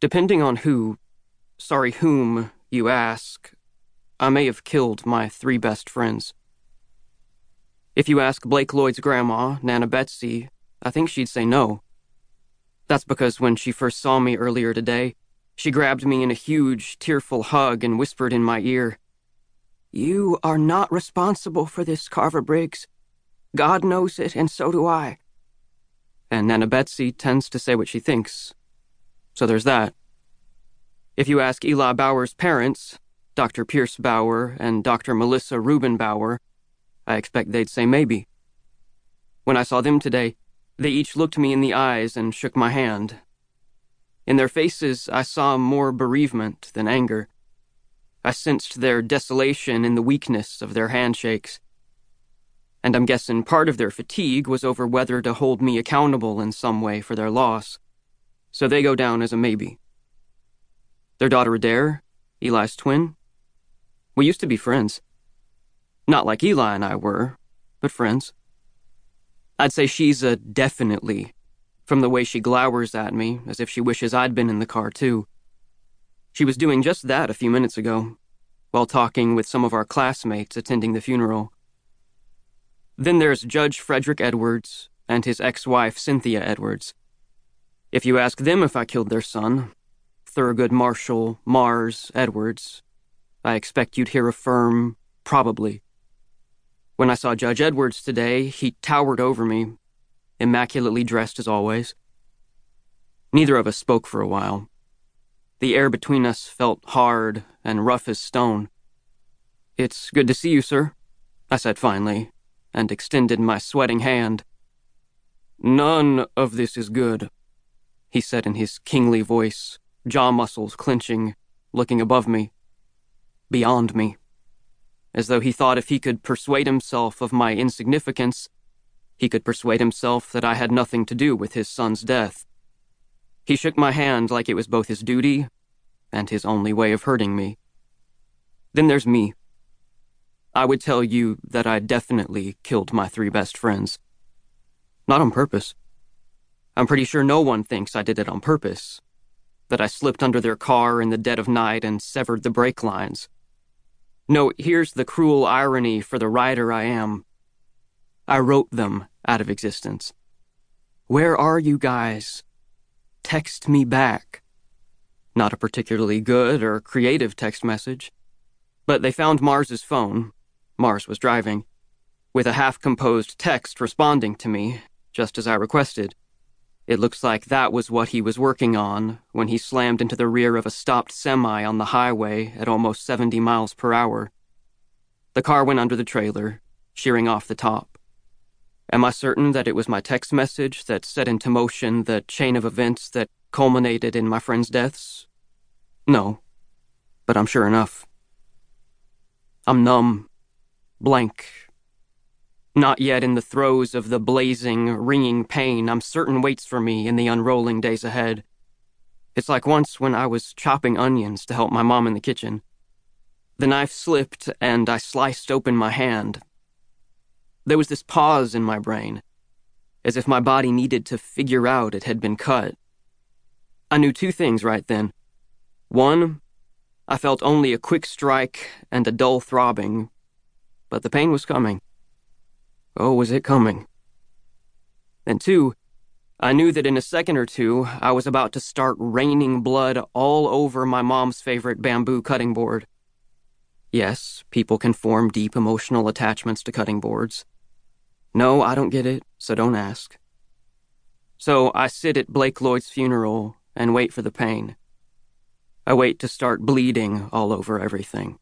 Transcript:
Depending on who, sorry, whom you ask, I may have killed my three best friends. If you ask Blake Lloyd's grandma, Nana Betsy, I think she'd say no. That's because when she first saw me earlier today, she grabbed me in a huge, tearful hug and whispered in my ear, You are not responsible for this, Carver Briggs. God knows it, and so do I. And Nana Betsy tends to say what she thinks. So there's that. If you ask Eli Bauer's parents, Dr. Pierce Bauer and Dr. Melissa Rubin Bauer, I expect they'd say maybe. When I saw them today, they each looked me in the eyes and shook my hand. In their faces, I saw more bereavement than anger. I sensed their desolation in the weakness of their handshakes and I'm guessing part of their fatigue was over whether to hold me accountable in some way for their loss. So they go down as a maybe. Their daughter Adair, Eli's twin, we used to be friends. Not like Eli and I were, but friends. I'd say she's a definitely, from the way she glowers at me as if she wishes I'd been in the car too. She was doing just that a few minutes ago, while talking with some of our classmates attending the funeral. Then there's Judge Frederick Edwards and his ex wife Cynthia Edwards. If you ask them if I killed their son, Thurgood Marshall Mars Edwards, I expect you'd hear a firm probably. When I saw Judge Edwards today, he towered over me, immaculately dressed as always. Neither of us spoke for a while. The air between us felt hard and rough as stone. It's good to see you, sir, I said finally, and extended my sweating hand. None of this is good, he said in his kingly voice, jaw muscles clenching, looking above me, beyond me, as though he thought if he could persuade himself of my insignificance, he could persuade himself that I had nothing to do with his son's death. He shook my hand like it was both his duty and his only way of hurting me. Then there's me. I would tell you that I definitely killed my three best friends. Not on purpose. I'm pretty sure no one thinks I did it on purpose. That I slipped under their car in the dead of night and severed the brake lines. No, here's the cruel irony for the writer I am. I wrote them out of existence. Where are you guys? Text me back. Not a particularly good or creative text message. But they found Mars's phone, Mars was driving, with a half composed text responding to me, just as I requested. It looks like that was what he was working on when he slammed into the rear of a stopped semi on the highway at almost 70 miles per hour. The car went under the trailer, shearing off the top. Am I certain that it was my text message that set into motion the chain of events that culminated in my friends' deaths? No, but I'm sure enough. I'm numb blank. Not yet in the throes of the blazing, ringing pain I'm certain waits for me in the unrolling days ahead. It's like once when I was chopping onions to help my mom in the kitchen. The knife slipped and I sliced open my hand. There was this pause in my brain, as if my body needed to figure out it had been cut. I knew two things right then. One, I felt only a quick strike and a dull throbbing, but the pain was coming. Oh, was it coming? And two, I knew that in a second or two, I was about to start raining blood all over my mom's favorite bamboo cutting board. Yes, people can form deep emotional attachments to cutting boards. No, I don't get it, so don't ask. So I sit at Blake Lloyd's funeral and wait for the pain. I wait to start bleeding all over everything.